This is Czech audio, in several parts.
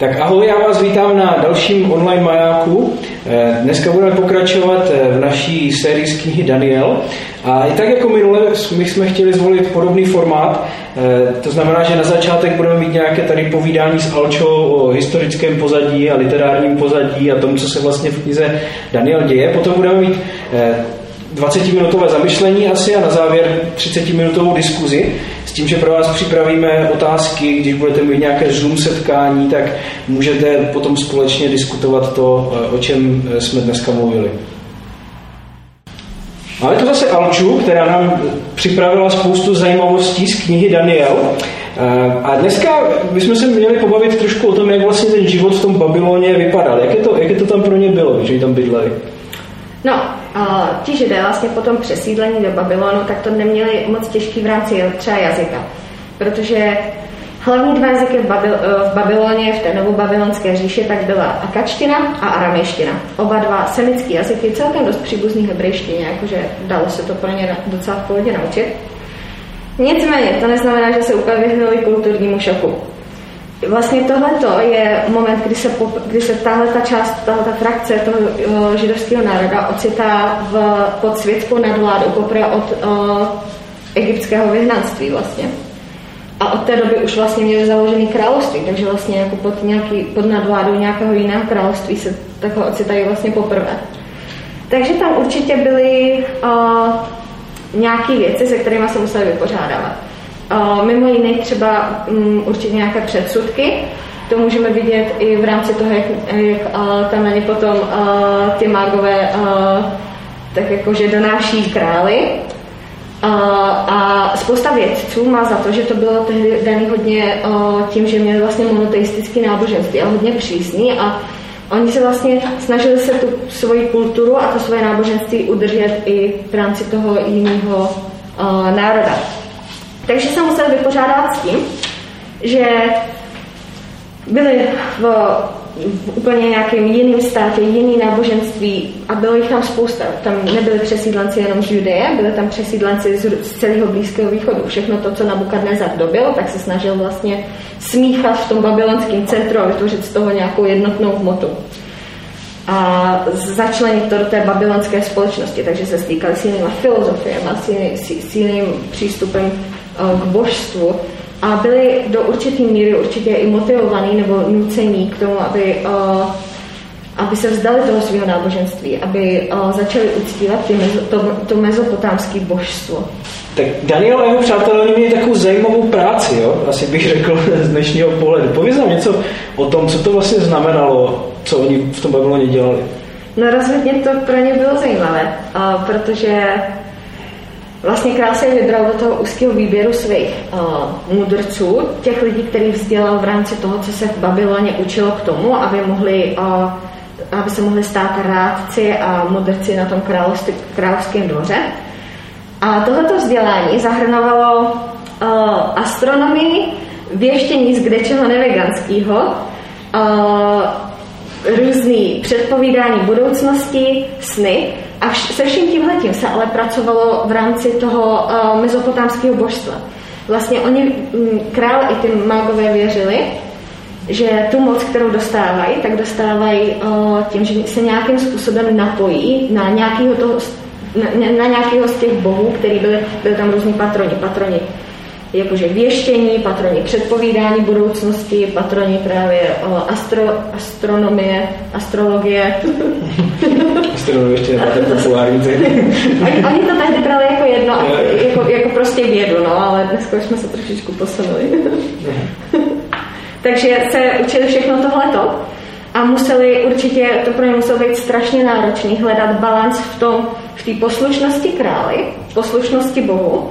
Tak ahoj, já vás vítám na dalším online majáku. Eh, dneska budeme pokračovat eh, v naší sérii z knihy Daniel. A i tak jako minule, my jsme chtěli zvolit podobný formát. Eh, to znamená, že na začátek budeme mít nějaké tady povídání s Alčo o historickém pozadí a literárním pozadí a tomu, co se vlastně v knize Daniel děje. Potom budeme mít 20-minutové zamyšlení asi a na závěr 30-minutovou diskuzi s tím, že pro vás připravíme otázky, když budete mít nějaké Zoom setkání, tak můžete potom společně diskutovat to, o čem jsme dneska mluvili. Máme tu zase Alču, která nám připravila spoustu zajímavostí z knihy Daniel. A dneska bychom se měli pobavit trošku o tom, jak vlastně ten život v tom Babyloně vypadal. Jak je to, jak je to tam pro ně bylo, že tam bydleli? No, ti židé vlastně po tom přesídlení do Babylonu, tak to neměli moc těžký v rámci třeba jazyka. Protože hlavní dva jazyky v, Babyl, v Babyloně, v té novobabylonské říši, tak byla akačtina a aramejština. Oba dva semické jazyky, celkem dost příbuzný hebrejštině, jakože dalo se to pro ně docela v pohodě naučit. Nicméně, to neznamená, že se úplně vyhnuli kulturnímu šoku. Vlastně tohle je moment, kdy se, kdy se tahle ta část, tahle ta frakce toho uh, židovského národa ocitá v, pod světskou nadvládou poprvé od uh, egyptského vyhnanství vlastně. A od té doby už vlastně měli založený království, takže vlastně jako pod, nějaký, pod nadvládou nějakého jiného království se takhle ocitají vlastně poprvé. Takže tam určitě byly uh, nějaké věci, se kterými se museli vypořádávat. Mimo jiné třeba um, určitě nějaké předsudky, to můžeme vidět i v rámci toho, jak, jak uh, tam není potom uh, ty mágové uh, tak jakože donáší králi. Uh, a spousta vědců má za to, že to bylo tehdy daný hodně uh, tím, že měli vlastně monoteistický náboženství a hodně přísný a oni se vlastně snažili se tu svoji kulturu a to svoje náboženství udržet i v rámci toho jiného uh, národa. Takže jsem musel vypořádat s tím, že byli v, úplně nějakém jiném státě, jiný náboženství a bylo jich tam spousta. Tam nebyli přesídlenci jenom z Judeje, byli tam přesídlenci z, z celého Blízkého východu. Všechno to, co Nabukadnezar dobil, tak se snažil vlastně smíchat v tom babylonském centru a vytvořit z toho nějakou jednotnou hmotu a začlenit to do té babylonské společnosti, takže se stýkali s jinými filozofiemi, s, jiný, s jiným přístupem k božstvu a byli do určitý míry určitě i motivovaní nebo nucení k tomu, aby, aby se vzdali toho svého náboženství, aby začali uctívat ty, to, to mezopotámské božstvo. Tak Daniel a jeho přátelé oni měli takovou zajímavou práci, jo? asi bych řekl z dnešního pohledu. Pověz nám něco o tom, co to vlastně znamenalo, co oni v tom Babyloně dělali. No rozhodně to pro ně bylo zajímavé, protože Vlastně král se vybral do toho úzkého výběru svých uh, mudrců, těch lidí, který vzdělal v rámci toho, co se v Babyloně učilo k tomu, aby, mohli, uh, aby se mohli stát rádci a mudrci na tom královském dvoře. A tohleto vzdělání zahrnovalo uh, astronomii, věštění z kdečeho neveganského, uh, různý předpovídání budoucnosti, sny, a vš- se vším tímhletím se ale pracovalo v rámci toho uh, mezopotámského božstva. Vlastně oni, m, král i ty mágové věřili, že tu moc, kterou dostávají, tak dostávají uh, tím, že se nějakým způsobem napojí na nějakého toho na, na nějakého z těch bohů, který byly, byly tam různí patroni, patroni jakože věštění, patroni předpovídání budoucnosti, patroni právě o astro, astronomie, astrologie. astronomie ještě nemáte populární oni, oni to tehdy brali jako jedno, jako, jako prostě vědu, no, ale dneska už jsme se trošičku posunuli. Takže se učili všechno tohleto a museli určitě, to pro ně muselo být strašně náročný, hledat balans v tom, v té poslušnosti králi, poslušnosti Bohu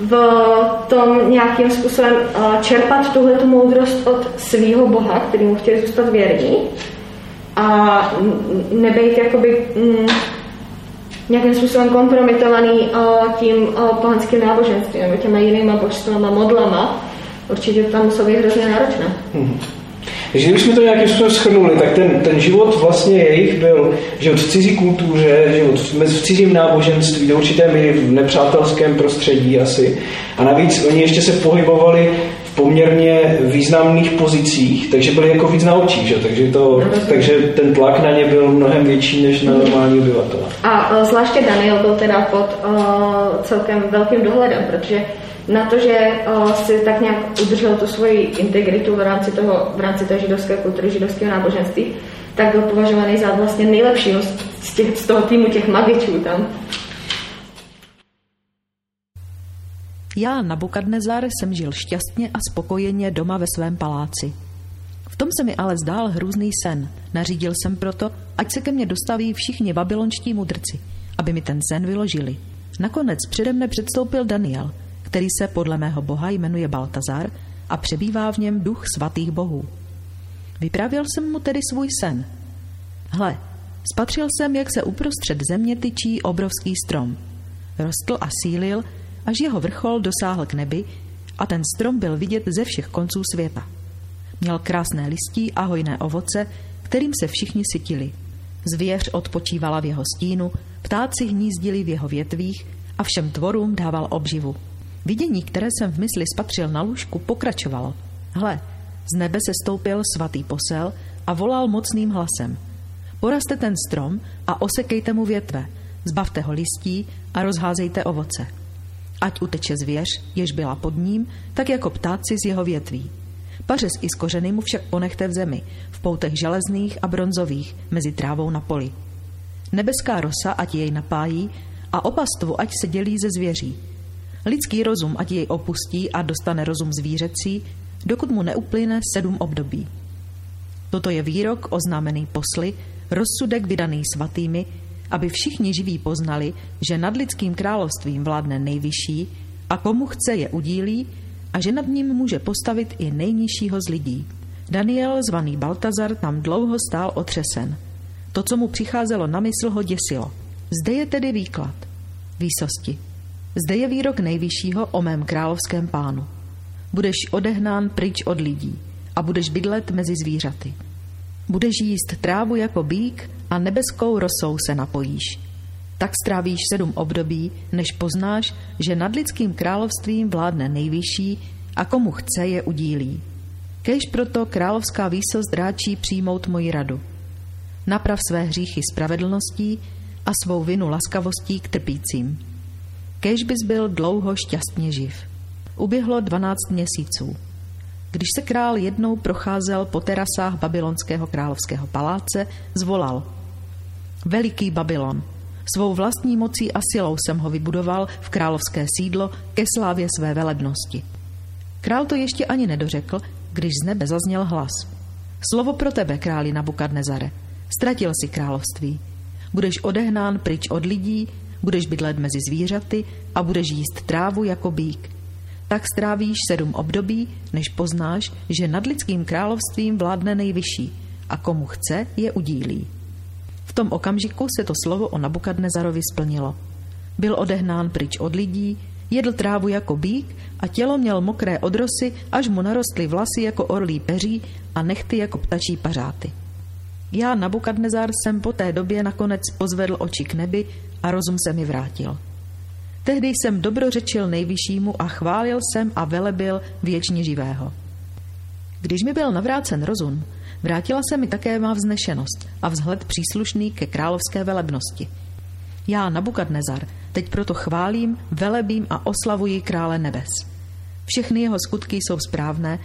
v tom nějakým způsobem eh, čerpat tuhle tu moudrost od svého Boha, který mu chtěli zůstat věrní a nebejt jakoby mm, nějakým způsobem kompromitovaný uh, tím uh, pohanským náboženstvím nebo těma jinýma božstvama, modlama, určitě tam být hrozně náročné. Mm-hmm. Takže kdybychom to nějakým způsobem schrnuli, tak ten, ten život vlastně jejich byl život v cizí kultuře, život v cizím náboženství, do určité míry v nepřátelském prostředí asi. A navíc oni ještě se pohybovali v poměrně významných pozicích, takže byli jako víc na očích, že? Takže, to, takže ten tlak na ně byl mnohem větší než na normální obyvatele. A zvláště Daniel byl teda pod uh, celkem velkým dohledem, protože na to, že si tak nějak udržel tu svoji integritu v rámci toho, v rámci té židovské kultury, židovského náboženství, tak byl považovaný za vlastně nejlepšího z, těch, z toho týmu těch magičů tam. Já, Nabukadnezar, jsem žil šťastně a spokojeně doma ve svém paláci. V tom se mi ale zdál hrůzný sen. Nařídil jsem proto, ať se ke mně dostaví všichni babylonští mudrci, aby mi ten sen vyložili. Nakonec přede mne předstoupil Daniel, který se podle mého boha jmenuje Baltazar a přebývá v něm duch svatých bohů. Vyprávěl jsem mu tedy svůj sen. Hle, spatřil jsem, jak se uprostřed země tyčí obrovský strom. Rostl a sílil, až jeho vrchol dosáhl k nebi a ten strom byl vidět ze všech konců světa. Měl krásné listí a hojné ovoce, kterým se všichni sytili. Zvěř odpočívala v jeho stínu, ptáci hnízdili v jeho větvích a všem tvorům dával obživu. Vidění, které jsem v mysli spatřil na lůžku, pokračovalo. Hle, z nebe se stoupil svatý posel a volal mocným hlasem. Poraste ten strom a osekejte mu větve, zbavte ho listí a rozházejte ovoce. Ať uteče zvěř, jež byla pod ním, tak jako ptáci z jeho větví. Pařez i z kořeny mu však ponechte v zemi, v poutech železných a bronzových, mezi trávou na poli. Nebeská rosa, ať jej napájí, a opastvu, ať se dělí ze zvěří. Lidský rozum, ať jej opustí a dostane rozum zvířecí, dokud mu neuplyne sedm období. Toto je výrok oznámený posly, rozsudek vydaný svatými, aby všichni živí poznali, že nad lidským královstvím vládne nejvyšší a komu chce je udílí a že nad ním může postavit i nejnižšího z lidí. Daniel, zvaný Baltazar, tam dlouho stál otřesen. To, co mu přicházelo na mysl, ho děsilo. Zde je tedy výklad. Výsosti. Zde je výrok nejvyššího o mém královském pánu. Budeš odehnán pryč od lidí a budeš bydlet mezi zvířaty. Budeš jíst trávu jako bík a nebeskou rosou se napojíš. Tak strávíš sedm období, než poznáš, že nad lidským královstvím vládne nejvyšší a komu chce je udílí. Kež proto královská výsost ráčí přijmout moji radu. Naprav své hříchy spravedlností a svou vinu laskavostí k trpícím. Kež bys byl dlouho šťastně živ. Uběhlo dvanáct měsíců. Když se král jednou procházel po terasách babylonského královského paláce, zvolal Veliký Babylon, svou vlastní mocí a silou jsem ho vybudoval v královské sídlo ke slávě své velebnosti. Král to ještě ani nedořekl, když z nebe zazněl hlas. Slovo pro tebe, králi Nabukadnezare. Ztratil si království. Budeš odehnán pryč od lidí, budeš bydlet mezi zvířaty a budeš jíst trávu jako bík. Tak strávíš sedm období, než poznáš, že nad lidským královstvím vládne nejvyšší a komu chce, je udílí. V tom okamžiku se to slovo o Nabukadnezarovi splnilo. Byl odehnán pryč od lidí, jedl trávu jako bík a tělo měl mokré odrosy, až mu narostly vlasy jako orlí peří a nechty jako ptačí pařáty. Já, Nabukadnezar, jsem po té době nakonec pozvedl oči k nebi a rozum se mi vrátil. Tehdy jsem dobrořečil nejvyššímu a chválil jsem a velebil věčně živého. Když mi byl navrácen rozum, vrátila se mi také má vznešenost a vzhled příslušný ke královské velebnosti. Já, Nabukadnezar, teď proto chválím, velebím a oslavuji krále nebes. Všechny jeho skutky jsou správné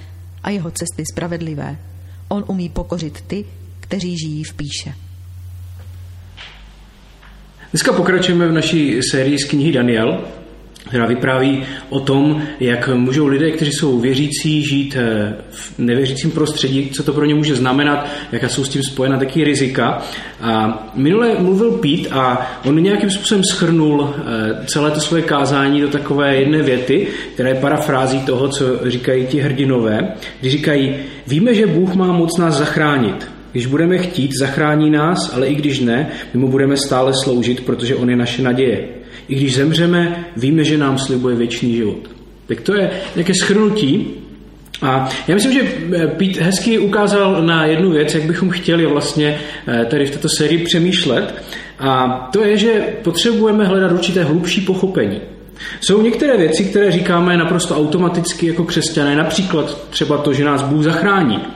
a jeho cesty spravedlivé. On umí pokořit ty, kteří žijí v píše. Dneska pokračujeme v naší sérii z knihy Daniel, která vypráví o tom, jak můžou lidé, kteří jsou věřící, žít eh, v nevěřícím prostředí, co to pro ně může znamenat, jaká jsou s tím spojena taky rizika. A minule mluvil Pít a on nějakým způsobem schrnul eh, celé to svoje kázání do takové jedné věty, která je parafrází toho, co říkají ti hrdinové, kdy říkají, víme, že Bůh má moc nás zachránit, když budeme chtít, zachrání nás, ale i když ne, my mu budeme stále sloužit, protože on je naše naděje. I když zemřeme, víme, že nám slibuje věčný život. Tak to je nějaké schrnutí. A já myslím, že eh, Pít hezky ukázal na jednu věc, jak bychom chtěli vlastně eh, tady v této sérii přemýšlet. A to je, že potřebujeme hledat určité hlubší pochopení. Jsou některé věci, které říkáme naprosto automaticky jako křesťané, například třeba to, že nás Bůh zachrání.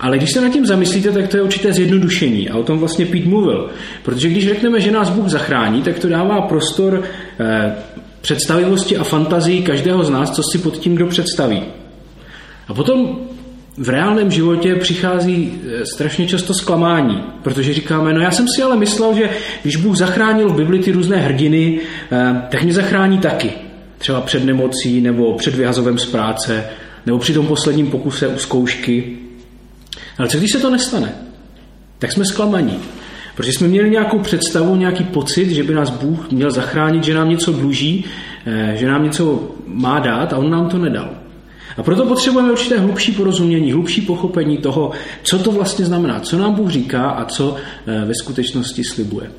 Ale když se nad tím zamyslíte, tak to je určité zjednodušení a o tom vlastně Pít mluvil. Protože když řekneme, že nás Bůh zachrání, tak to dává prostor eh, představivosti a fantazii každého z nás, co si pod tím kdo představí. A potom v reálném životě přichází eh, strašně často zklamání, protože říkáme, no já jsem si ale myslel, že když Bůh zachránil v Bibli ty různé hrdiny, eh, tak mě zachrání taky. Třeba před nemocí, nebo před vyhazovem z práce, nebo při tom posledním pokuse u zkoušky. Ale co když se to nestane? Tak jsme zklamaní. Protože jsme měli nějakou představu, nějaký pocit, že by nás Bůh měl zachránit, že nám něco dluží, eh, že nám něco má dát a on nám to nedal. A proto potřebujeme určité hlubší porozumění, hlubší pochopení toho, co to vlastně znamená, co nám Bůh říká a co eh, ve skutečnosti slibuje.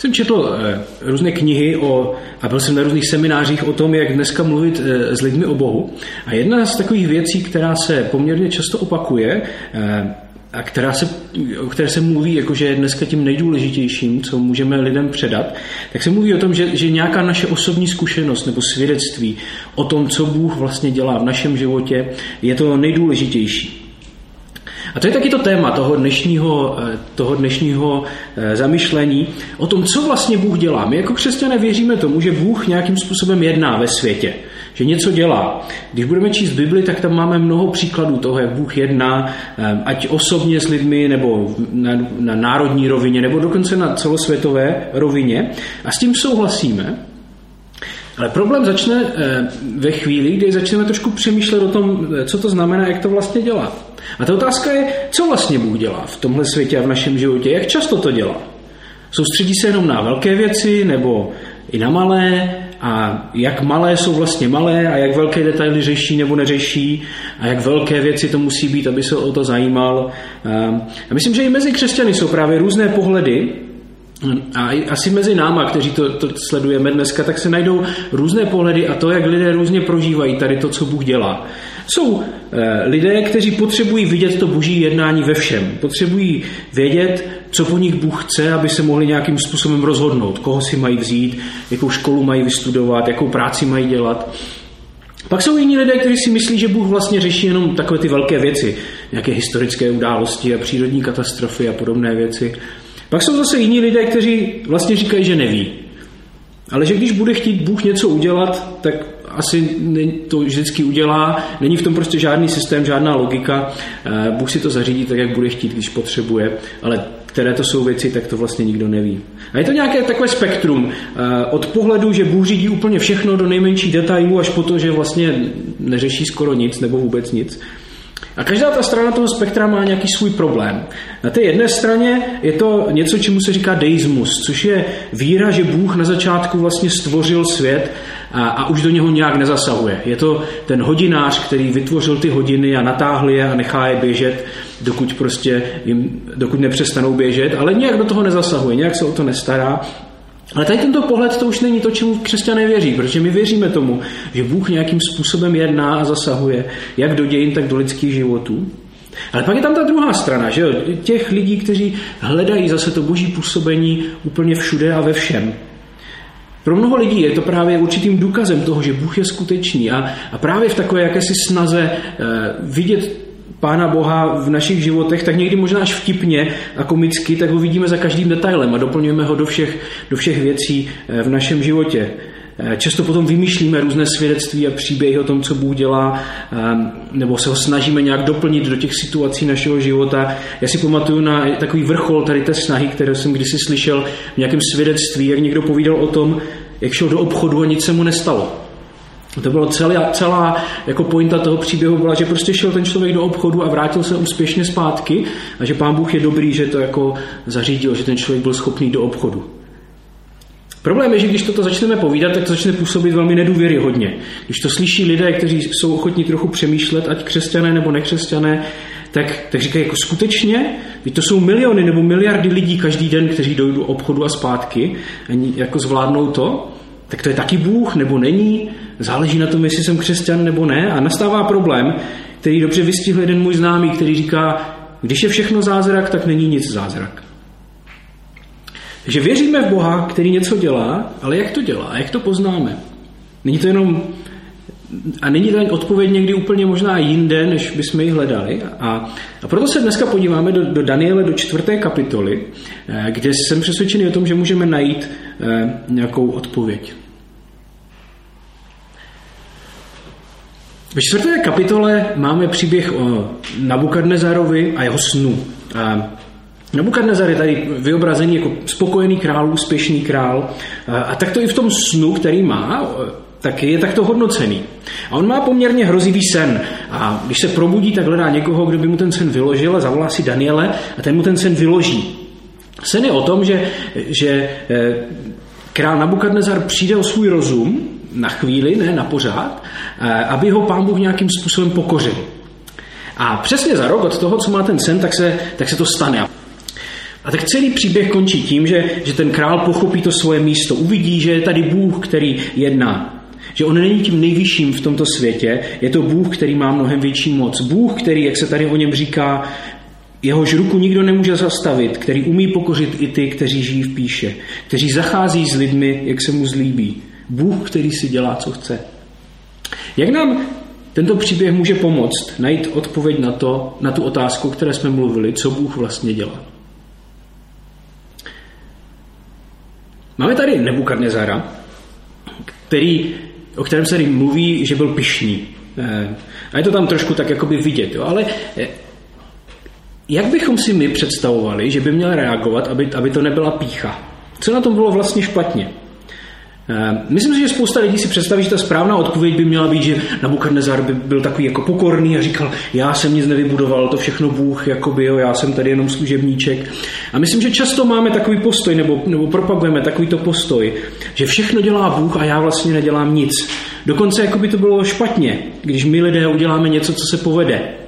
Jsem četl eh, různé knihy o, a byl jsem na různých seminářích o tom, jak dneska mluvit eh, s lidmi o Bohu. A jedna z takových věcí, která se poměrně často opakuje, a která se, o které se mluví, jako že je dneska tím nejdůležitějším, co můžeme lidem předat, tak se mluví o tom, že, že nějaká naše osobní zkušenost nebo svědectví o tom, co Bůh vlastně dělá v našem životě, je to nejdůležitější. A to je taky to téma toho dnešního, eh, toho dnešního eh, zamyšlení o tom, co vlastně Bůh dělá. My jako křesťané věříme tomu, že Bůh nějakým způsobem jedná ve světě že něco dělá. Když budeme číst Bibli, tak tam máme mnoho příkladů toho, jak Bůh jedná, eh, ať osobně s lidmi, nebo na, na národní rovině, nebo dokonce na celosvětové rovině. A s tím souhlasíme. Ale problém začne ve chvíli, kdy začneme trošku přemýšlet o tom, co to znamená, jak to vlastně dělá. A ta otázka je, co vlastně Bůh dělá v tomhle světě a v našem životě, jak často to dělá. Soustředí se jenom na velké věci nebo i na malé, a jak malé jsou vlastně malé a jak velké detaily řeší nebo neřeší a jak velké věci to musí být, aby se o to zajímal. A myslím, že i mezi křesťany jsou právě různé pohledy a asi mezi náma, kteří to, to sledujeme dneska, tak se najdou různé pohledy a to, jak lidé různě prožívají tady to, co Bůh dělá. Jsou eh, lidé, kteří potřebují vidět to boží jednání ve všem. Potřebují vědět, co po nich Bůh chce, aby se mohli nějakým způsobem rozhodnout, koho si mají vzít, jakou školu mají vystudovat, jakou práci mají dělat. Pak jsou jiní lidé, kteří si myslí, že Bůh vlastně řeší jenom takové ty velké věci, nějaké historické události a přírodní katastrofy a podobné věci. Pak jsou zase jiní lidé, kteří vlastně říkají, že neví. Ale že když bude chtít Bůh něco udělat, tak asi to vždycky udělá. Není v tom prostě žádný systém, žádná logika. Eh, Bůh si to zařídí tak, jak bude chtít, když potřebuje. Ale které to jsou věci, tak to vlastně nikdo neví. A je to nějaké takové spektrum eh, od pohledu, že Bůh řídí úplně všechno do nejmenších detailů, až po to, že vlastně neřeší skoro nic nebo vůbec nic. A každá ta strana toho spektra má nějaký svůj problém. Na té jedné straně je to něco, čemu se říká deismus, což je víra, že Bůh na začátku vlastně stvořil svět a, a už do něho nějak nezasahuje. Je to ten hodinář, který vytvořil ty hodiny a natáhl je a nechá je běžet, dokud prostě jim, dokud nepřestanou běžet, ale nějak do toho nezasahuje, nějak se o to nestará. Ale tady tento pohled to už není to, čemu křesťané věří, protože my věříme tomu, že Bůh nějakým způsobem jedná a zasahuje, jak do dějin, tak do lidských životů. Ale pak je tam ta druhá strana, že jo? těch lidí, kteří hledají zase to boží působení úplně všude a ve všem. Pro mnoho lidí je to právě určitým důkazem toho, že Bůh je skutečný a, a právě v takové jakési snaze e, vidět Pána Boha v našich životech, tak někdy možná až vtipně a komicky, tak ho vidíme za každým detailem a doplňujeme ho do všech, do všech věcí eh, v našem životě. Eh, často potom vymýšlíme různé svědectví a příběhy o tom, co Bůh dělá, nebo se ho snažíme nějak doplnit do těch situací našeho života. Já si pamatuju na takový vrchol tady té snahy, kterou jsem kdysi slyšel v nějakém svědectví, jak někdo povídal o tom, jak šel do obchodu a nic se mu nestalo. To bylo celá, celá jako pointa toho příběhu byla, že prostě šel ten člověk do obchodu a vrátil se úspěšně zpátky a že pán Bůh je dobrý, že to jako zařídil, že ten člověk byl schopný do obchodu. Problém je, že když toto začneme povídat, tak to začne působit velmi nedůvěryhodně. Když to slyší lidé, kteří jsou ochotní trochu přemýšlet, ať křesťané nebo nekřesťané, tak, tak říkají jako skutečně, to jsou miliony nebo miliardy lidí každý den, kteří dojdou do obchodu a zpátky, a jako zvládnou to, tak to je taky Bůh nebo není, záleží na tom, jestli jsem křesťan nebo ne a nastává problém, který dobře vystihl jeden můj známý, který říká, když je všechno zázrak, tak není nic zázrak. Že věříme v Boha, který něco dělá, ale jak to dělá? Jak to poznáme? Není to jenom a není ta odpověď někdy úplně možná jinde, než bychom ji hledali. A, a proto se dneska podíváme do, do Daniele, do čtvrté kapitoly, eh, kde jsem přesvědčený o tom, že můžeme najít eh, nějakou odpověď. Ve čtvrté kapitole máme příběh o Nabukadnezarovi a jeho snu. Nabukadnezar je tady vyobrazený jako spokojený král, úspěšný král a tak to i v tom snu, který má, tak je takto hodnocený. A on má poměrně hrozivý sen. A když se probudí, tak hledá někoho, kdo by mu ten sen vyložil a zavolá si Daniele a ten mu ten sen vyloží. Sen je o tom, že, že eh, král Nabukadnezar přijde o svůj rozum na chvíli, ne na pořád, eh, aby ho pán Bůh nějakým způsobem pokořil. A přesně za rok od toho, co má ten sen, tak se, tak se to stane. A tak celý příběh končí tím, že, že ten král pochopí to svoje místo, uvidí, že je tady Bůh, který jedná. Že on není tím nejvyšším v tomto světě, je to Bůh, který má mnohem větší moc. Bůh, který, jak se tady o něm říká, jehož ruku nikdo nemůže zastavit, který umí pokořit i ty, kteří žijí v píše, kteří zachází s lidmi, jak se mu zlíbí. Bůh, který si dělá, co chce. Jak nám tento příběh může pomoct najít odpověď na, to, na tu otázku, které jsme mluvili, co Bůh vlastně dělá? Máme tady Nebukadnezara, který o kterém se mluví, že byl pišný. Eh, a je to tam trošku tak jakoby vidět. Jo? Ale eh, jak bychom si my představovali, že by měl reagovat, aby, aby to nebyla pícha? Co na tom bylo vlastně špatně? Eh, myslím si, že spousta lidí si představí, že ta správná odpověď by měla být, že Nabukadnezar by byl takový jako pokorný a říkal, já jsem nic nevybudoval, to všechno Bůh, jakoby, jo, já jsem tady jenom služebníček. A myslím, že často máme takový postoj, nebo, nebo propagujeme takovýto postoj, že všechno dělá Bůh a já vlastně nedělám nic. Dokonce jako by to bylo špatně, když my lidé uděláme něco, co se povede.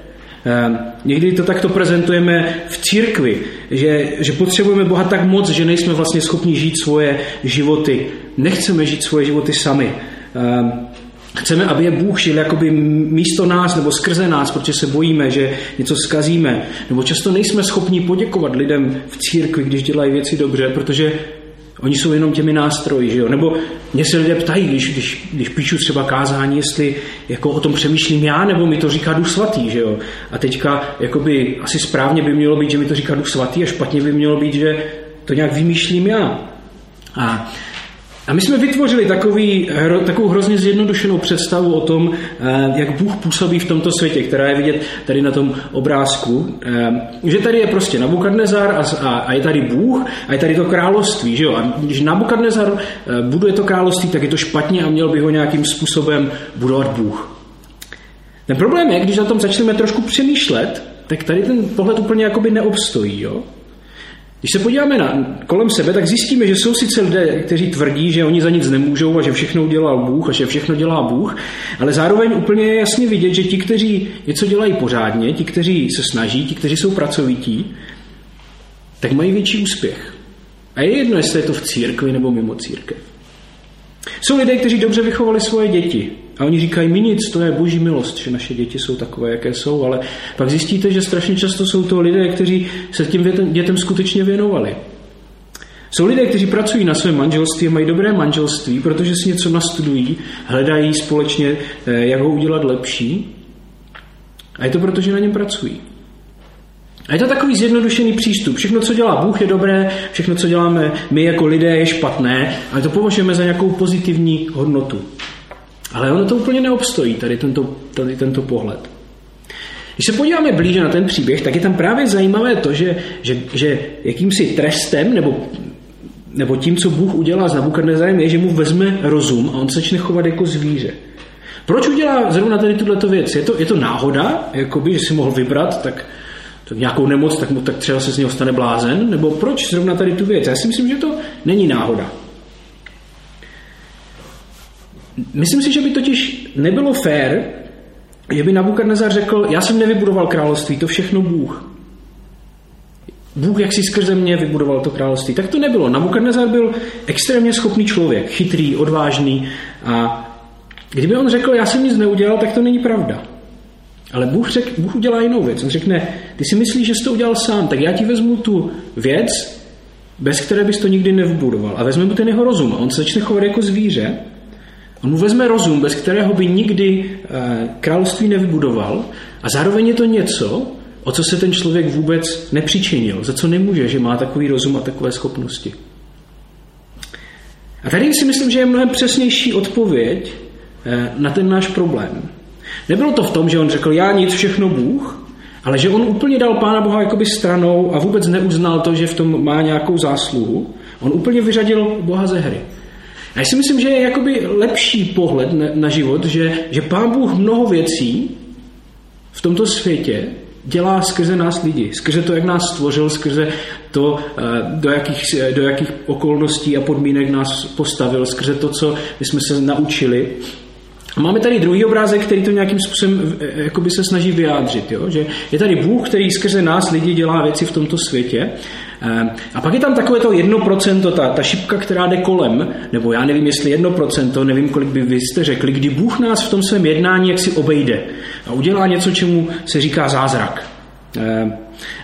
Ehm, někdy to takto prezentujeme v církvi, že, že potřebujeme Boha tak moc, že nejsme vlastně schopni žít svoje životy. Nechceme žít svoje životy sami. Ehm, chceme, aby je Bůh žil jakoby místo nás nebo skrze nás, protože se bojíme, že něco zkazíme. Nebo často nejsme schopni poděkovat lidem v církvi, když dělají věci dobře, protože Oni jsou jenom těmi nástroji, že jo? Nebo mě se lidé ptají, když, když, když píšu třeba kázání, jestli jako o tom přemýšlím já, nebo mi to říká Duch Svatý, že jo? A teďka jakoby asi správně by mělo být, že mi to říká Duch Svatý a špatně by mělo být, že to nějak vymýšlím já. A a my jsme vytvořili takový, takovou hrozně zjednodušenou představu o tom, eh, jak Bůh působí v tomto světě, která je vidět tady na tom obrázku. Eh, že tady je prostě Nabukadnezar a, a je tady Bůh a je tady to království. Že jo? A když Nabukadnezar eh, buduje to království, tak je to špatně a měl by ho nějakým způsobem budovat Bůh. Ten problém je, když na tom začneme trošku přemýšlet, tak tady ten pohled úplně jakoby neobstojí. Jo? Když se podíváme na, kolem sebe, tak zjistíme, že jsou sice lidé, kteří tvrdí, že oni za nic nemůžou a že všechno udělal Bůh a že všechno dělá Bůh, ale zároveň úplně je jasně vidět, že ti, kteří něco dělají pořádně, ti, kteří se snaží, ti, kteří jsou pracovití, tak mají větší úspěch. A je jedno, jestli je to v církvi nebo mimo církev. Jsou lidé, kteří dobře vychovali svoje děti. A oni říkají, mi nic, to je boží milost, že naše děti jsou takové, jaké jsou, ale pak zjistíte, že strašně často jsou to lidé, kteří se tím dětem, skutečně věnovali. Jsou lidé, kteří pracují na svém manželství, mají dobré manželství, protože si něco nastudují, hledají společně, eh, jak ho udělat lepší. A je to proto, že na něm pracují. A je to takový zjednodušený přístup. Všechno, co dělá Bůh, je dobré, všechno, co děláme my jako lidé, je špatné, ale to považujeme za nějakou pozitivní hodnotu. Ale ono to úplně neobstojí, tady tento, tady tento pohled. Když se podíváme blíže na ten příběh, tak je tam právě zajímavé to, že, že, že jakýmsi trestem nebo, nebo tím, co Bůh udělá s Nabukadnezarem, je, že mu vezme rozum a on se začne chovat jako zvíře. Proč udělá zrovna tady tuto věc? Je to, je to náhoda, jakoby, že si mohl vybrat, tak tak nějakou nemoc, tak, mu, tak třeba se z něho stane blázen? Nebo proč zrovna tady tu věc? Já si myslím, že to není náhoda. Myslím si, že by totiž nebylo fér, že by Nabukadnezar řekl, já jsem nevybudoval království, to všechno Bůh. Bůh jak si skrze mě vybudoval to království. Tak to nebylo. Nabukadnezar byl extrémně schopný člověk, chytrý, odvážný a kdyby on řekl, já jsem nic neudělal, tak to není pravda. Ale Bůh, řek, Bůh udělá jinou věc. On řekne, ty si myslíš, že jsi to udělal sám, tak já ti vezmu tu věc bez které bys to nikdy nevybudoval. A vezme mu ten jeho rozum a on se začne chovat jako zvíře. On mu vezme rozum, bez kterého by nikdy eh, království nevybudoval a zároveň je to něco, o co se ten člověk vůbec nepřičinil, za co nemůže, že má takový rozum a takové schopnosti. A tady si myslím, že je mnohem přesnější odpověď eh, na ten náš problém. Nebylo to v tom, že on řekl, já nic, všechno Bůh, ale že on úplně dal Pána Boha jakoby stranou a vůbec neuznal to, že v tom má nějakou zásluhu. On úplně vyřadil Boha ze hry. A já si myslím, že je jakoby lepší pohled na, život, že, že Pán Bůh mnoho věcí v tomto světě dělá skrze nás lidi, skrze to, jak nás stvořil, skrze to, eh, do jakých, do jakých okolností a podmínek nás postavil, skrze to, co my jsme se naučili. A máme tady druhý obrázek, který to nějakým způsobem eh, jakoby se snaží vyjádřit. Jo? Že je tady Bůh, který skrze nás lidi dělá věci v tomto světě. Eh, a pak je tam takové to jedno procento, ta, ta šipka, která jde kolem, nebo já nevím, jestli jedno procento, nevím, kolik by vy jste řekli, kdy Bůh nás v tom svém jednání jak si obejde a udělá něco, čemu se říká zázrak.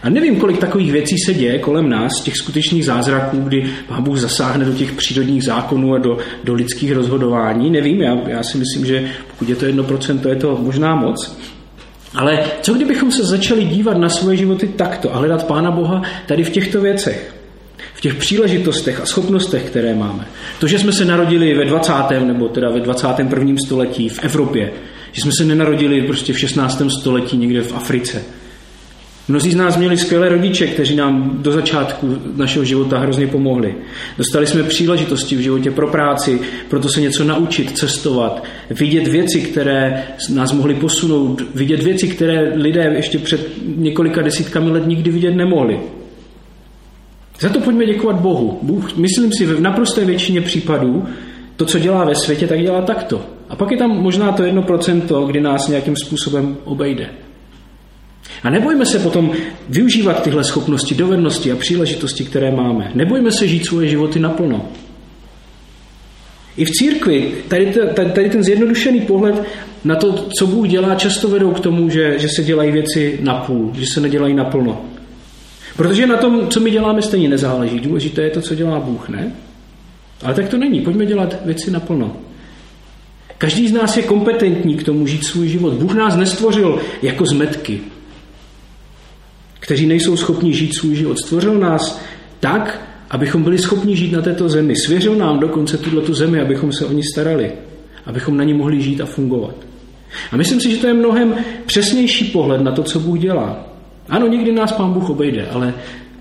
A nevím, kolik takových věcí se děje kolem nás, těch skutečných zázraků, kdy Pán Bůh zasáhne do těch přírodních zákonů a do, do lidských rozhodování. Nevím, já, já si myslím, že pokud je to jedno procento, je to možná moc. Ale co kdybychom se začali dívat na svoje životy takto a hledat Pána Boha tady v těchto věcech? V těch příležitostech a schopnostech, které máme. To, že jsme se narodili ve 20. nebo teda ve 21. století v Evropě, že jsme se nenarodili prostě v 16. století někde v Africe, Mnozí z nás měli skvělé rodiče, kteří nám do začátku našeho života hrozně pomohli. Dostali jsme příležitosti v životě pro práci, proto se něco naučit, cestovat, vidět věci, které nás mohly posunout, vidět věci, které lidé ještě před několika desítkami let nikdy vidět nemohli. Za to pojďme děkovat Bohu. Bůh, myslím si, v naprosté většině případů to, co dělá ve světě, tak dělá takto. A pak je tam možná to jedno procento, kdy nás nějakým způsobem obejde. A nebojme se potom využívat tyhle schopnosti, dovednosti a příležitosti, které máme. Nebojme se žít svoje životy naplno. I v církvi tady, tady, tady ten zjednodušený pohled na to, co Bůh dělá, často vedou k tomu, že, že se dělají věci napůl, že se nedělají naplno. Protože na tom, co my děláme, stejně nezáleží. Důležité je to, co dělá Bůh, ne? Ale tak to není. Pojďme dělat věci naplno. Každý z nás je kompetentní k tomu žít svůj život. Bůh nás nestvořil jako zmetky kteří nejsou schopni žít svůj život. Stvořil nás tak, abychom byli schopni žít na této zemi. Svěřil nám dokonce tuto tu zemi, abychom se o ní starali, abychom na ní mohli žít a fungovat. A myslím si, že to je mnohem přesnější pohled na to, co Bůh dělá. Ano, někdy nás Pán Bůh obejde, ale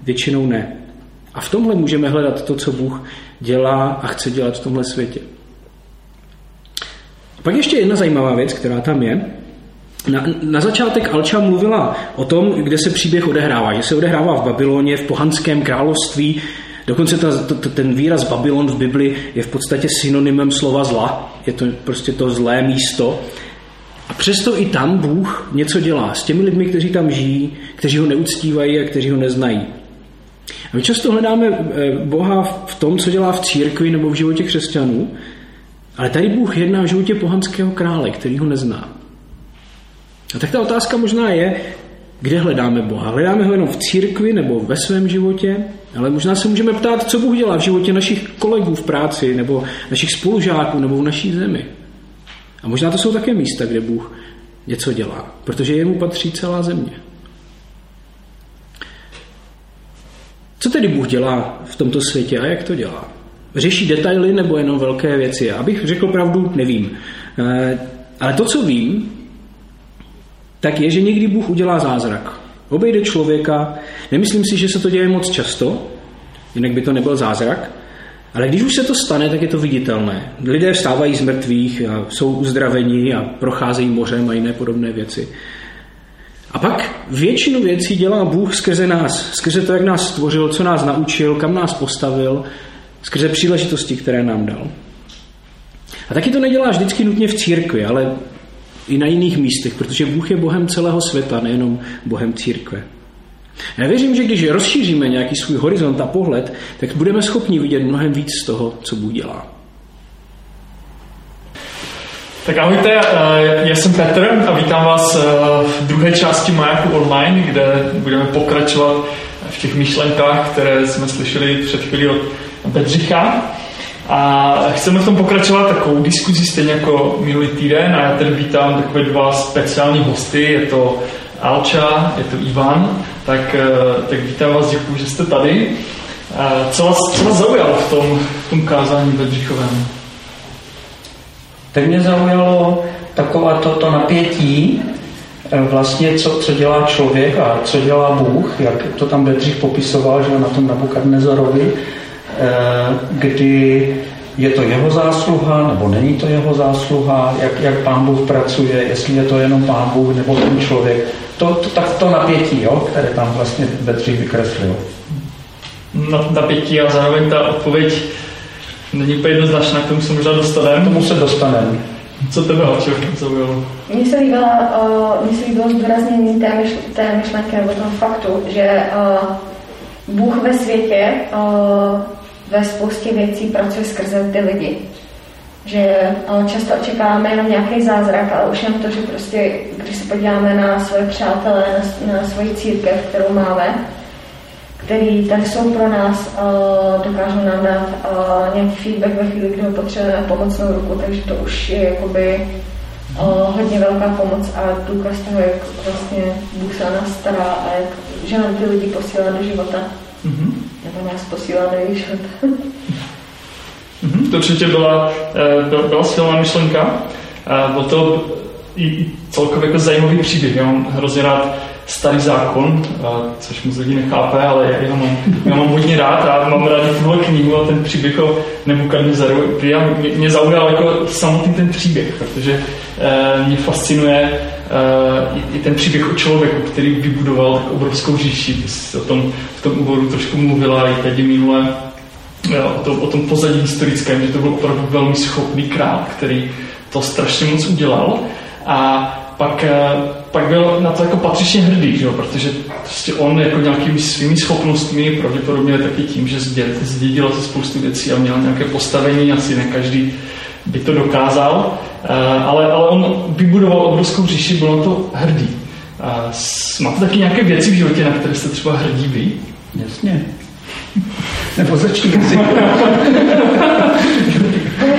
většinou ne. A v tomhle můžeme hledat to, co Bůh dělá a chce dělat v tomhle světě. A pak ještě jedna zajímavá věc, která tam je, na, na začátek Alča mluvila o tom, kde se příběh odehrává. Že se odehrává v Babyloně, v pohanském království. Dokonce ta, to, ten výraz Babylon v Bibli je v podstatě synonymem slova zla. Je to prostě to zlé místo. A přesto i tam Bůh něco dělá s těmi lidmi, kteří tam žijí, kteří ho neuctívají a kteří ho neznají. A my často hledáme eh, Boha v tom, co dělá v církvi nebo v životě křesťanů, ale tady Bůh jedná v životě pohanského krále, který ho nezná. A tak ta otázka možná je, kde hledáme Boha. Hledáme ho jenom v církvi nebo ve svém životě, ale možná se můžeme ptát, co Bůh dělá v životě našich kolegů v práci nebo našich spolužáků nebo v naší zemi. A možná to jsou také místa, kde Bůh něco dělá, protože jemu patří celá země. Co tedy Bůh dělá v tomto světě a jak to dělá? Řeší detaily nebo jenom velké věci? Abych řekl pravdu, nevím. Eh, ale to, co vím, tak je, že někdy Bůh udělá zázrak. Obejde člověka, nemyslím si, že se to děje moc často, jinak by to nebyl zázrak, ale když už se to stane, tak je to viditelné. Lidé vstávají z mrtvých a jsou uzdraveni a procházejí mořem a jiné podobné věci. A pak většinu věcí dělá Bůh skrze nás, skrze to, jak nás stvořil, co nás naučil, kam nás postavil, skrze příležitosti, které nám dal. A taky to nedělá vždycky nutně v církvi, ale i na jiných místech, protože Bůh je Bohem celého světa, nejenom Bohem církve. Já věřím, že když rozšíříme nějaký svůj horizont a pohled, tak budeme schopni vidět mnohem víc z toho, co Bůh dělá. Tak ahojte, já jsem Petr a vítám vás v druhé části Majaku online, kde budeme pokračovat v v těch myšlenkách, které jsme slyšeli před chvílí od Bedřicha. A chceme v tom pokračovat takovou diskuzí stejně jako minulý týden a já tady vítám takové dva speciální hosty, je to Alča, je to Ivan, tak, eh, tak vítám vás, děkuji, že jste tady. Co vás, co vás zaujalo v tom, v tom kázání Bedřichovém? Tak mě zaujalo taková to, to napětí, eh, vlastně co, co dělá člověk a co dělá Bůh, jak to tam Bedřich popisoval, že na tom Nabukadnezarovi, eh, kdy je to jeho zásluha, nebo není to jeho zásluha, jak, jak pán Bůh pracuje, jestli je to jenom pán Bůh nebo ten člověk. To, to, tak to napětí, jo, které tam vlastně Bedřich vykreslil. Napětí a zároveň ta odpověď není úplně jednoznačná, k tomu se možná dostaneme. Tomu se dostaneme. Co tebe co zaujalo? Mně se líbilo, uh, mně se líbilo zdůraznění té, myšl, té myšlenky nebo toho faktu, že uh, Bůh ve světě uh, ve spoustě věcí pracuje skrze ty lidi. Že často očekáváme jenom nějaký zázrak, ale už jenom to, že prostě, když se podíváme na své přátelé, na, na svoji církev, kterou máme, který tady jsou pro nás, uh, dokážou nám dát uh, nějaký feedback ve chvíli, kdy potřebujeme pomocnou ruku, takže to už je jakoby uh, hodně velká pomoc a důkaz toho, jak vlastně Bůh se nás stará a jak, že nám ty lidi posílá do života. Mm-hmm. Nebo nás posílá mm-hmm. To určitě byla, byla, byla silná myšlenka. Byl to i celkově jako zajímavý příběh. Já mám hrozně rád starý zákon, což moc lidí nechápe, ale já mám, já mám hodně rád a mám rád tuhle knihu a ten příběh o Nebukadnezaru. Mě, mě zaujal jako samotný ten příběh, protože mě fascinuje i, i ten příběh o člověku, který vybudoval tak obrovskou říši. Ty jsi o tom v tom úvodu trošku mluvila i teď minule e, o tom, o tom pozadí historickém, že to byl opravdu velmi schopný král, který to strašně moc udělal. A pak, eh, pak byl na to jako patřičně hrdý, že protože prostě on jako nějakými svými schopnostmi, pravděpodobně taky tím, že zdědil se spoustu věcí a měl nějaké postavení, asi ne každý by to dokázal, eh, ale, ale on vybudoval obrovskou říši, byl na to hrdý. Máte taky nějaké věci v životě, na které jste třeba hrdí vy? Jasně. Nebo začni si.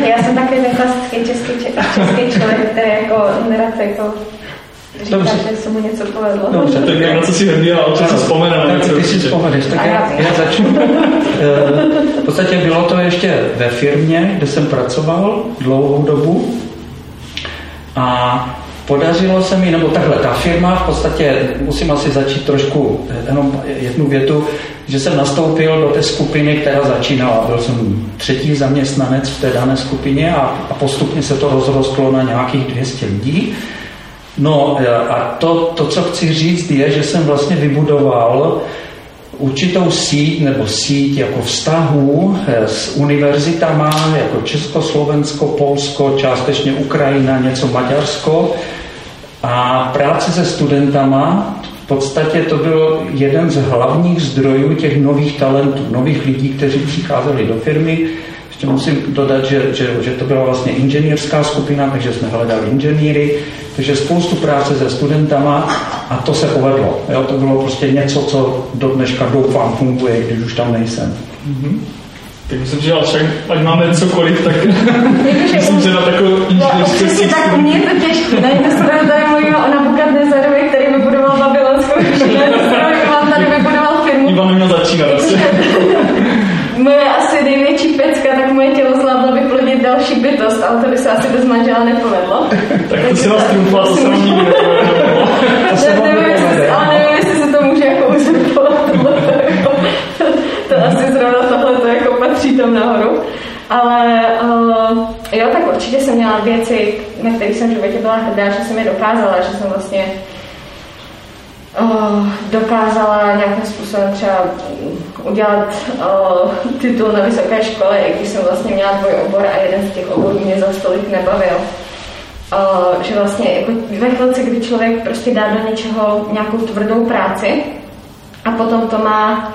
Já jsem taky neklasický český, český člověk, který jako nerad jako říká, Dobře. že se mu něco povedlo. Dobře, tak na co si a co si vzpomene na něco. Ty si vzpomeneš, tak já, já začnu. Eh, v podstatě bylo to ještě ve firmě, kde jsem pracoval dlouhou dobu a podařilo se mi, nebo takhle, ta firma v podstatě, musím asi začít trošku, jenom jednu větu, že jsem nastoupil do té skupiny, která začínala. Byl jsem třetí zaměstnanec v té dané skupině a, a postupně se to rozrostlo na nějakých 200 lidí. No a to, to, co chci říct, je, že jsem vlastně vybudoval určitou síť nebo síť jako vztahů eh, s univerzitama jako Československo, Polsko, částečně Ukrajina, něco Maďarsko a práce se studentama v podstatě to byl jeden z hlavních zdrojů těch nových talentů, nových lidí, kteří přicházeli do firmy. Ještě musím dodat, že, že, že to byla vlastně inženýrská skupina, takže jsme hledali inženýry, takže spoustu práce se studentama a to se povedlo. Jo, to bylo prostě něco, co do dneška doufám funguje, když už tam nejsem. Mm-hmm. Tak myslím, že však, ať máme cokoliv, tak myslím, že na takovou inženýrskou no, tak u mě je to těžké. Na jednu stranu tady mluvíme o Nabukadnezarovi, který vybudoval babylonskou říši, na vám tady vybudoval firmu. Ivan měl začínat asi. moje asi pecka, tak moje tělo zvládlo vyplodit další bytost, ale to by se asi bez manžela nepovedlo. tak to se vás trumfla, to se nepovedlo. Ale nevím, jestli se to může jako uzurpovat. to asi zrovna tohle to jako patří tam nahoru. Ale uh, jo, tak určitě jsem měla věci, na kterých jsem v životě byla hrdá, že jsem je dokázala, že jsem vlastně dokázala nějakým způsobem třeba udělat uh, titul na vysoké škole, i když jsem vlastně měla dvoj obor a jeden z těch oborů mě za stolik nebavil. Uh, že vlastně jako ve chvilce, kdy člověk prostě dá do něčeho nějakou tvrdou práci a potom to má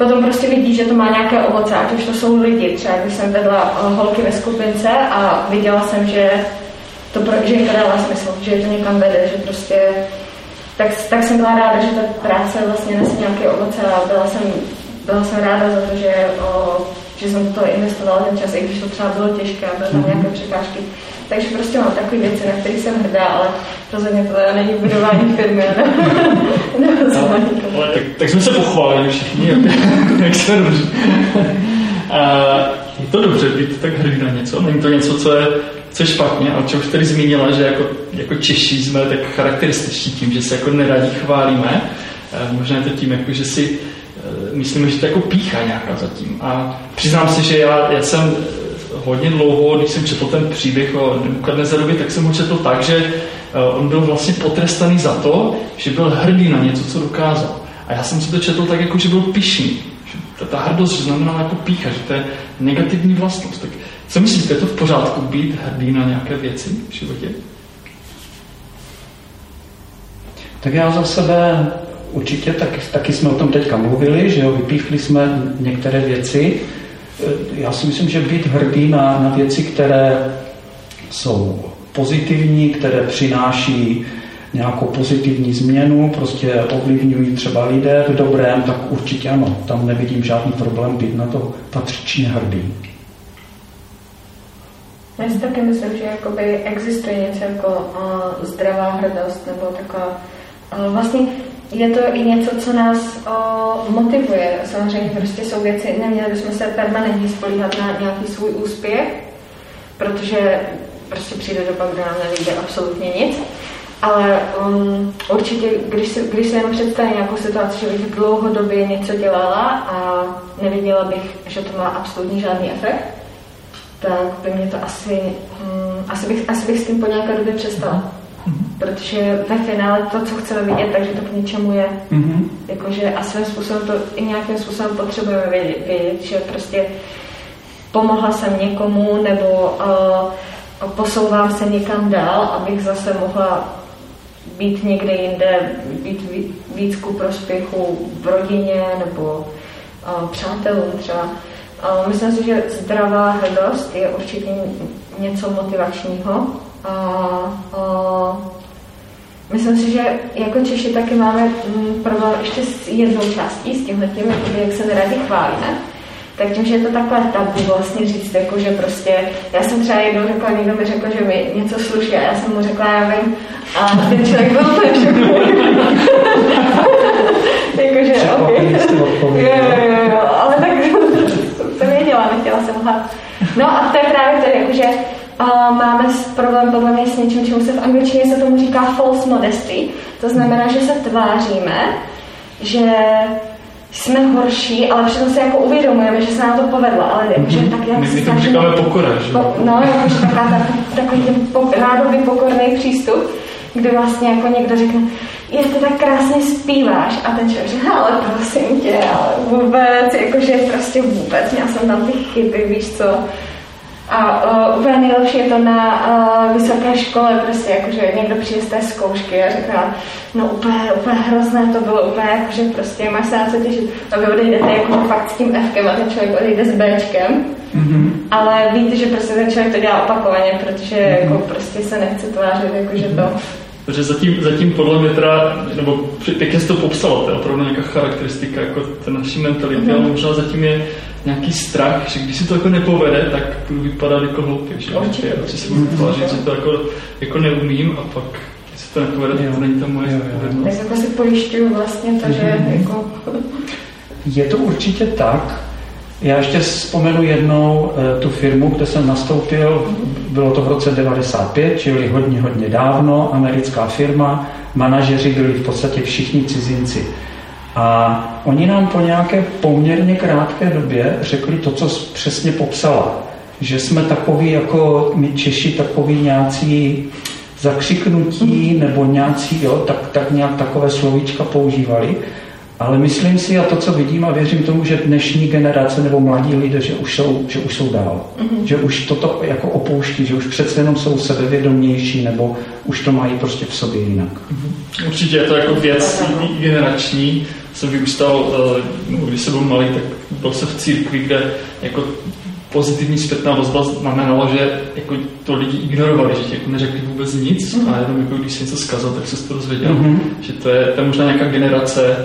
potom prostě vidí, že to má nějaké ovoce, ať už to jsou lidi. Třeba když jsem vedla eh, holky ve skupince a viděla jsem, že, to, že jim to dává smysl, že to někam vede, že prostě tak, tak jsem byla ráda, že ta práce vlastně nese nějaké ovoce a byla jsem, byla jsem ráda za to, že, o, že jsem toho investovala ten čas, i když to třeba bylo těžké a byly tam nějaké překážky. Takže prostě mám takové věci, na které jsem hrdá, ale rozhodně to není budování firmy. Ne? ne, ale, tak, tak, jsme se pochválili všichni, jak, jak se dobře. je to dobře být tak hrdý na něco, není to něco, co je, co je špatně, ale co už tady zmínila, že jako, jako Češi jsme tak charakterističtí tím, že se jako neradí chválíme. Možná je to tím, jako, že si myslíme, že to jako pícha nějaká zatím. A přiznám se, že já, já jsem hodně dlouho, když jsem četl ten příběh o Nebukadnezarovi, tak jsem ho četl tak, že eh, on byl vlastně potrestaný za to, že byl hrdý na něco, co dokázal. A já jsem si to četl tak, jako že byl pišný. Ta, ta hrdost znamená jako pícha, že to je negativní vlastnost. Tak co myslíte, je to v pořádku být hrdý na nějaké věci v životě? Tak já za sebe určitě, tak, taky jsme o tom teďka mluvili, že jo, vypíchli jsme některé věci, já si myslím, že být hrdý na, na věci, které jsou pozitivní, které přináší nějakou pozitivní změnu, prostě ovlivňují třeba lidé v dobrém, tak určitě ano, tam nevidím žádný problém být na to patřičně hrdý. Já si taky myslím, že jakoby existuje něco jako uh, zdravá hrdost nebo taková uh, vlastně je to i něco, co nás o, motivuje. Samozřejmě prostě jsou věci, neměli bychom se permanentně spolíhat na nějaký svůj úspěch, protože prostě přijde doba, kdy nám nevíde absolutně nic. Ale um, určitě, když si, když si jenom představím nějakou situaci, že bych dlouhodobě něco dělala a neviděla bych, že to má absolutně žádný efekt, tak by mě to asi, um, asi, bych, asi bych s tím po nějaké době přestala. Protože ve finále to, co chceme vidět, takže to k něčemu je. Mm-hmm. Jakože a svým způsobem to i nějakým způsobem potřebujeme vědět, vědět že prostě pomohla jsem někomu nebo uh, posouvám se někam dál, abych zase mohla být někde jinde, být víc ku prospěchu v rodině nebo uh, přátelům třeba. Uh, myslím si, že zdravá hrdost je určitě něco motivačního a myslím si, že jako Češi taky máme mm, problém ještě s jednou částí, s tímhle tím, jak se neradi chválíme. Tak tím, že je to takové tabu vlastně říct, jako, že prostě, já jsem třeba jednou řekla, někdo mi řekl, že mi něco sluší a já jsem mu řekla, já vím, a ten člověk byl to Jakože, ok. Jo, jo, jo, ale tak to nedělá, nechtěla jsem lhát. No a to je právě to, jakože a máme problém podle mě s něčím, čemu se v angličtině se tomu říká false modesty. To znamená, že se tváříme, že jsme horší, ale přitom se jako uvědomujeme, že se nám to povedlo, ale jakože mm-hmm. tak jak My, tomu říkáme pokora, že? Po, no, jakože taková, tak, takový ten po, rádoby pokorný přístup, kdy vlastně jako někdo řekne, je to tak krásně zpíváš? A ten člověk říká, ale prosím tě, ale vůbec, jakože prostě vůbec, měl jsem tam ty chyby, víš co, a uh, úplně nejlepší je to na uh, vysoké škole, prostě jakože někdo přijde z té zkoušky a říká, no úplně, úplně hrozné to bylo, úplně jakože prostě máš se na co těšit. A vy odejdete jako fakt s tím Fkem a ten člověk odejde s Bčkem. Mm-hmm. Ale víte, že prostě ten člověk to dělá opakovaně, protože mm-hmm. jako prostě se nechce tvářit, jakože to protože zatím, zatím podle mě teda, nebo pěkně jsi to popsala, to je opravdu nějaká charakteristika jako té naší mentality, mm-hmm. ale možná zatím je nějaký strach, že když si to jako nepovede, tak budu vypadat jako hloupě, že? Určitě. Že si budu tvářit, že to jako, jako neumím a pak když se to nepovede, tak to není ta moje odpovědnost. Tak jako si pojišťuju vlastně to, že mm-hmm. jako... Je to určitě tak, já ještě vzpomenu jednou eh, tu firmu, kde jsem nastoupil, bylo to v roce 95, čili hodně, hodně dávno, americká firma, manažeři byli v podstatě všichni cizinci. A oni nám po nějaké poměrně krátké době řekli to, co přesně popsala. Že jsme takový jako my Češi, takový nějací zakřiknutí nebo nějací, jo, tak, tak nějak takové slovíčka používali. Ale myslím si, a to, co vidím a věřím tomu, že dnešní generace nebo mladí lidé, že už jsou, že už jsou dál. Mm-hmm. Že už toto jako opouští, že už přece jenom jsou sebevědomější nebo už to mají prostě v sobě jinak. Mm-hmm. Určitě je to jako věc generační. Jsem vyrůstal, eh, když jsem byl malý, tak byl jsem v církvi, kde jako pozitivní zpětná vazba znamenalo, že jako to lidi ignorovali, že ti jako neřekli vůbec nic mm. a jenom jako když si něco zkazal, tak se to dozvěděl. Mm-hmm. Že to je, to je možná nějaká generace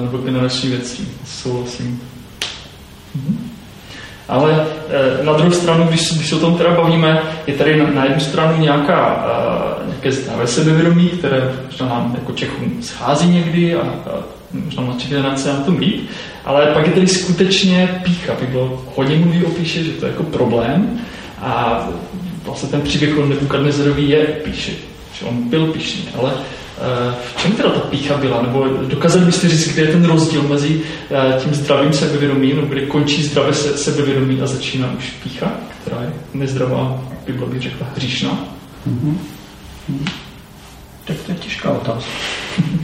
nebo generační věcí. Souhlasím. Mm-hmm. Ale uh, na druhou stranu, když, když se o tom teda bavíme, je tady na, na jednu stranu nějaká, uh, nějaké zdravé sebevědomí, které možná nám jako Čechům schází někdy a, a možná mladší generace na tom líp, ale pak je tady skutečně pícha. Bylo hodně mluví o píše, že to je jako problém a vlastně ten příběh o Nebukadnezarovi je píše, že on byl píšný, ale eh, v čem teda ta pícha byla? Nebo dokázali byste říct, kde je ten rozdíl mezi eh, tím zdravým sebevědomím, nebo kde končí zdravé sebevědomí a začíná už pícha, která je nezdravá, by řekla hříšná? Mm-hmm. Tak to je těžká otázka.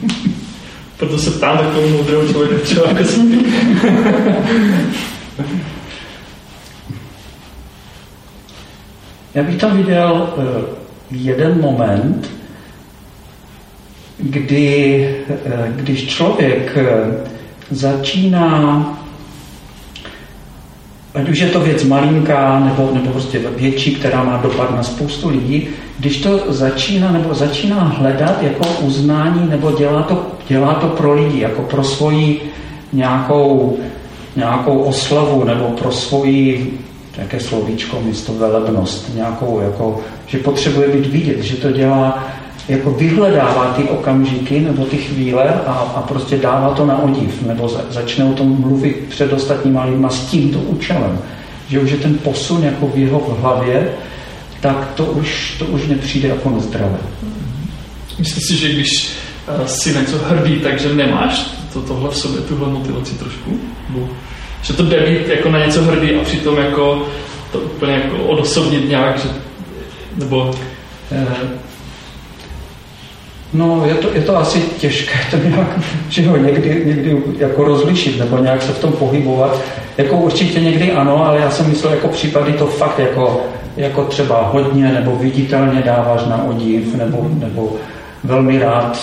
Proto se ptám takového moudrého člověka třeba jako Já bych tam viděl uh, jeden moment, kdy, uh, když člověk uh, začíná ať už je to věc malinká nebo, nebo prostě větší, která má dopad na spoustu lidí, když to začíná nebo začíná hledat jako uznání nebo dělá to, dělá to pro lidi, jako pro svoji nějakou, nějakou oslavu nebo pro svoji jaké slovíčko místo velebnost, nějakou jako, že potřebuje být vidět, že to dělá, jako vyhledává ty okamžiky nebo ty chvíle a, a prostě dává to na odiv, nebo za, začne o tom mluvit před ostatníma lidma s tímto účelem. Že už je ten posun jako v jeho hlavě, tak to už, to už nepřijde jako nezdravé. Myslím si, že když uh, si něco hrdý, takže nemáš to, tohle v sobě, tuhle motivaci trošku? Bo, že to jde být jako na něco hrdý a přitom jako to úplně jako odosobnit nějak, že, nebo uh, No, je to, je to asi těžké to nějak, že ho někdy, někdy jako rozlišit nebo nějak se v tom pohybovat. Jako určitě někdy ano, ale já jsem myslel jako případy to fakt jako, jako třeba hodně nebo viditelně dáváš na odiv nebo, nebo velmi rád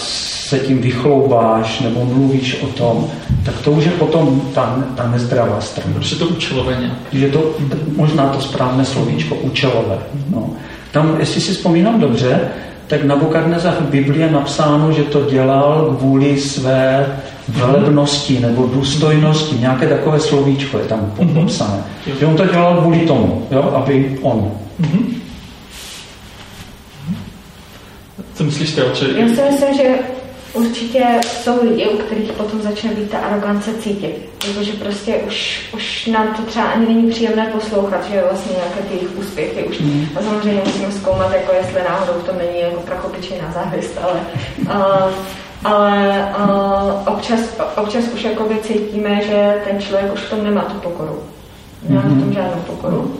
se tím vychloubáš nebo mluvíš o tom, tak to už je potom ta, ta nezdravá strana. Protože to účelové Že to možná to správné slovíčko účelové. No. Tam, jestli si vzpomínám dobře, tak na Bukadnezach v Biblii je napsáno, že to dělal kvůli své velebnosti nebo důstojnosti. Nějaké takové slovíčko je tam mhm. popsané. Mm-hmm. Že on to dělal kvůli tomu, jo, aby on. Mm-hmm. Co myslíš ty? Já si myslím, že určitě jsou lidi, u kterých potom začne být ta arogance cítit. Jakože prostě už, už nám to třeba ani není příjemné poslouchat, že vlastně nějaké ty jejich úspěchy už. Mm. A samozřejmě musíme zkoumat, jako jestli náhodou to není jako prachopičejná závisť, ale, uh, ale uh, občas, občas už jakoby cítíme, že ten člověk už v tom nemá tu pokoru. Nemá v tom mhm. žádnou pokoru.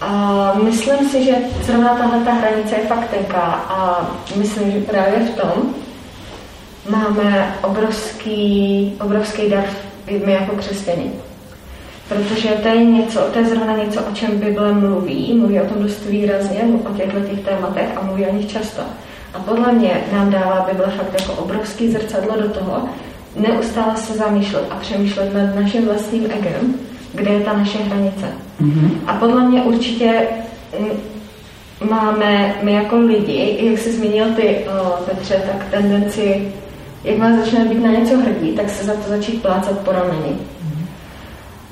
A myslím si, že zrovna tahle ta hranice je fakt tenká a myslím, že právě v tom, máme obrovský, obrovský dar my jako křesťani. Protože to je něco, to je zrovna něco, o čem Bible mluví, mluví o tom dost výrazně, o těchto těch tématech a mluví o nich často. A podle mě nám dává Bible fakt jako obrovský zrcadlo do toho, neustále se zamýšlet a přemýšlet nad naším vlastním egem, kde je ta naše hranice. Mm-hmm. A podle mě určitě máme my jako lidi, jak jsi zmínil ty, Petře, tak tendenci Jakmile začneme být na něco hrdí, tak se za to začít plácat po rameni.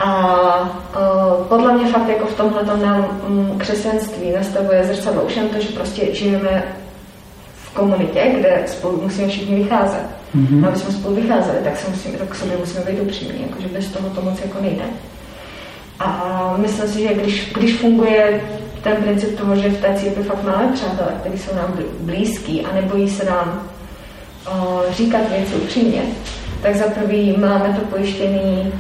A uh, podle mě fakt jako v tomhle nám um, křesťanství nastavuje zrcadlo už jen to, že prostě žijeme v komunitě, kde spolu musíme všichni vycházet. Mm-hmm. Aby jsme spolu vycházeli, tak, se musíme, tak k sobě musíme být upřímní, jakože bez toho to moc jako nejde. A myslím si, že když, když funguje ten princip toho, že v té církvi fakt máme přátelé, kteří jsou nám blízký a nebojí se nám říkat věci upřímně, tak za prvý máme to pojištěný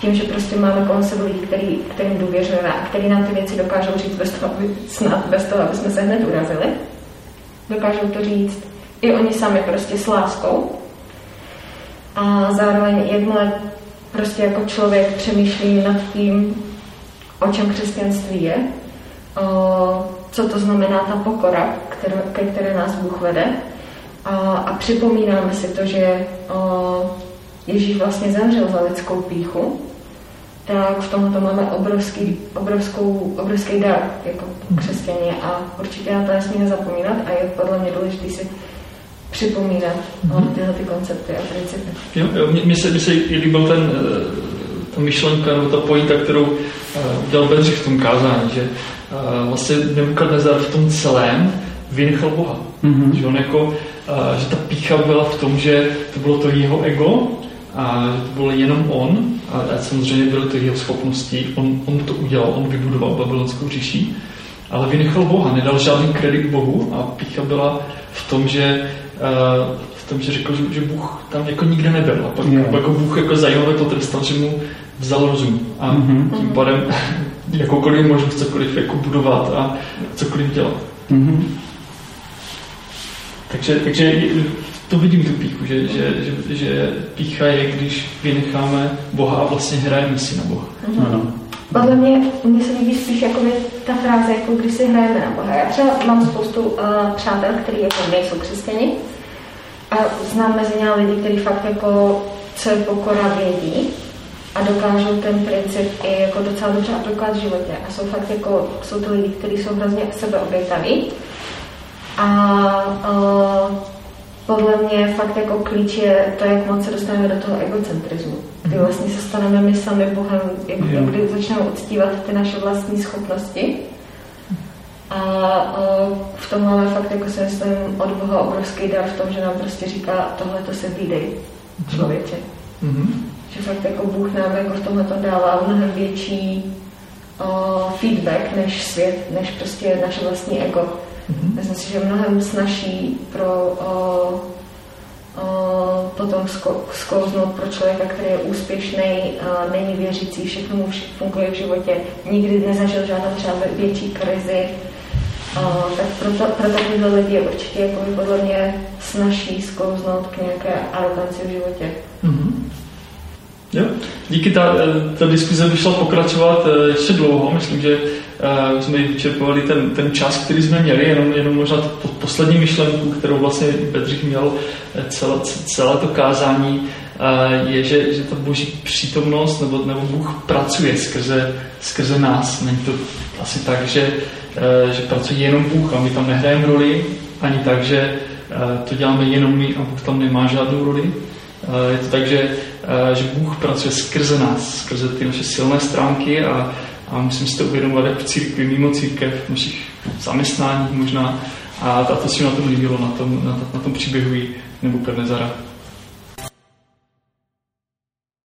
tím, že prostě máme kolem sebe lidi, který, kterým důvěřujeme a který nám ty věci dokážou říct bez toho, aby, snad bez toho, aby jsme se hned urazili. Dokážou to říct i oni sami prostě s láskou. A zároveň jakmile prostě jako člověk přemýšlí nad tím, o čem křesťanství je, o, co to znamená ta pokora, kterou, ke které nás Bůh vede, a, a připomínáme si to, že o, Ježíš vlastně zemřel za lidskou píchu tak v tomhle máme obrovský, obrovskou, obrovský dar jako křesťané a určitě na to nesmíme zapomínat a je podle mě důležité si připomínat mm-hmm. tyhle ty koncepty a principy. Jo, jo, mně se, mně se líbil ten, eh, ta myšlenka nebo ta pointa, kterou uh, udělal Bedřich v tom kázání, že uh, vlastně Nebukadnezar v tom celém vynechal Boha. Mm-hmm. Že on jako, uh, že ta pícha byla v tom, že to bylo to jeho ego a že to bylo jenom on a, a samozřejmě byly to jeho schopnosti. On, on to udělal, on vybudoval babylonskou říši, ale vynechal Boha, nedal žádný kredit Bohu a pícha byla v tom, že uh, v tom, že řekl, že, že Bůh tam jako nikde nebyl. A pak, yeah. pak ho Bůh jako zajímavě potrestal, že mu vzal rozum. A mm-hmm. tím pádem jakoukoliv možnost cokoliv jako budovat a cokoliv dělat. Mm-hmm. Takže, takže to vidím tu píchu, že, že, že, že pícha je, když vynecháme Boha a vlastně hrajeme si na Boha. Mm-hmm. Ano. Podle mě, mně se líbí spíš jako ta fráze, jako když si hrajeme na Boha. Já třeba mám spoustu uh, přátel, kteří jako nejsou křesťani a znám mezi ně lidi, kteří fakt jako co je pokora vědí a dokážou ten princip i jako docela dobře aplikovat v životě. A jsou fakt jako, jsou to lidi, kteří jsou hrozně sebeobětaví. A uh, podle mě fakt jako klíč je to, jak moc se dostaneme do toho egocentrizmu. Kdy mhm. vlastně se staneme my sami Bohem, jako kdy začneme uctívat ty naše vlastní schopnosti. A uh, v tom máme fakt, jako si myslím, od Boha obrovský dar v tom, že nám prostě říká, tohle to se výdej mhm. člověče. Mm-hmm. Že fakt jako Bůh nám jako v tomhle to dává mnohem větší uh, feedback než svět, než prostě naše vlastní ego. Mm-hmm. Myslím si, že je mnohem snažší pro uh, uh, potom sklouznout pro člověka, který je úspěšný, není věřící, všechno mu funguje v životě, nikdy nezažil žádnou třeba větší krizi, uh, tak pro, to, pro takovýhle lidi je určitě jako podle mě snaží sklouznout k nějaké aroganci v životě. Mm-hmm. Jo. Díky ta, ta diskuze by šla pokračovat eh, ještě dlouho. Myslím, že uh, jsme vyčerpovali ten, ten čas, který jsme měli, jenom, jenom možná to poslední myšlenku, kterou vlastně Bedřich měl eh, celé, celé to kázání, uh, je, že, že ta boží přítomnost nebo, nebo Bůh pracuje skrze, skrze nás. Není to asi tak, že, uh, že pracuje jenom Bůh a my tam nehrajeme roli, ani tak, že to děláme jenom my a Bůh tam nemá žádnou roli. Uh, je to tak, že Eh, že Bůh pracuje skrze nás, skrze ty naše silné stránky a, a musím si to uvědomovat jak v církvi, mimo církev, v našich zaměstnáních možná. A, a to si na tom líbilo, na tom, na, na tom příběhu nebo Pernezara.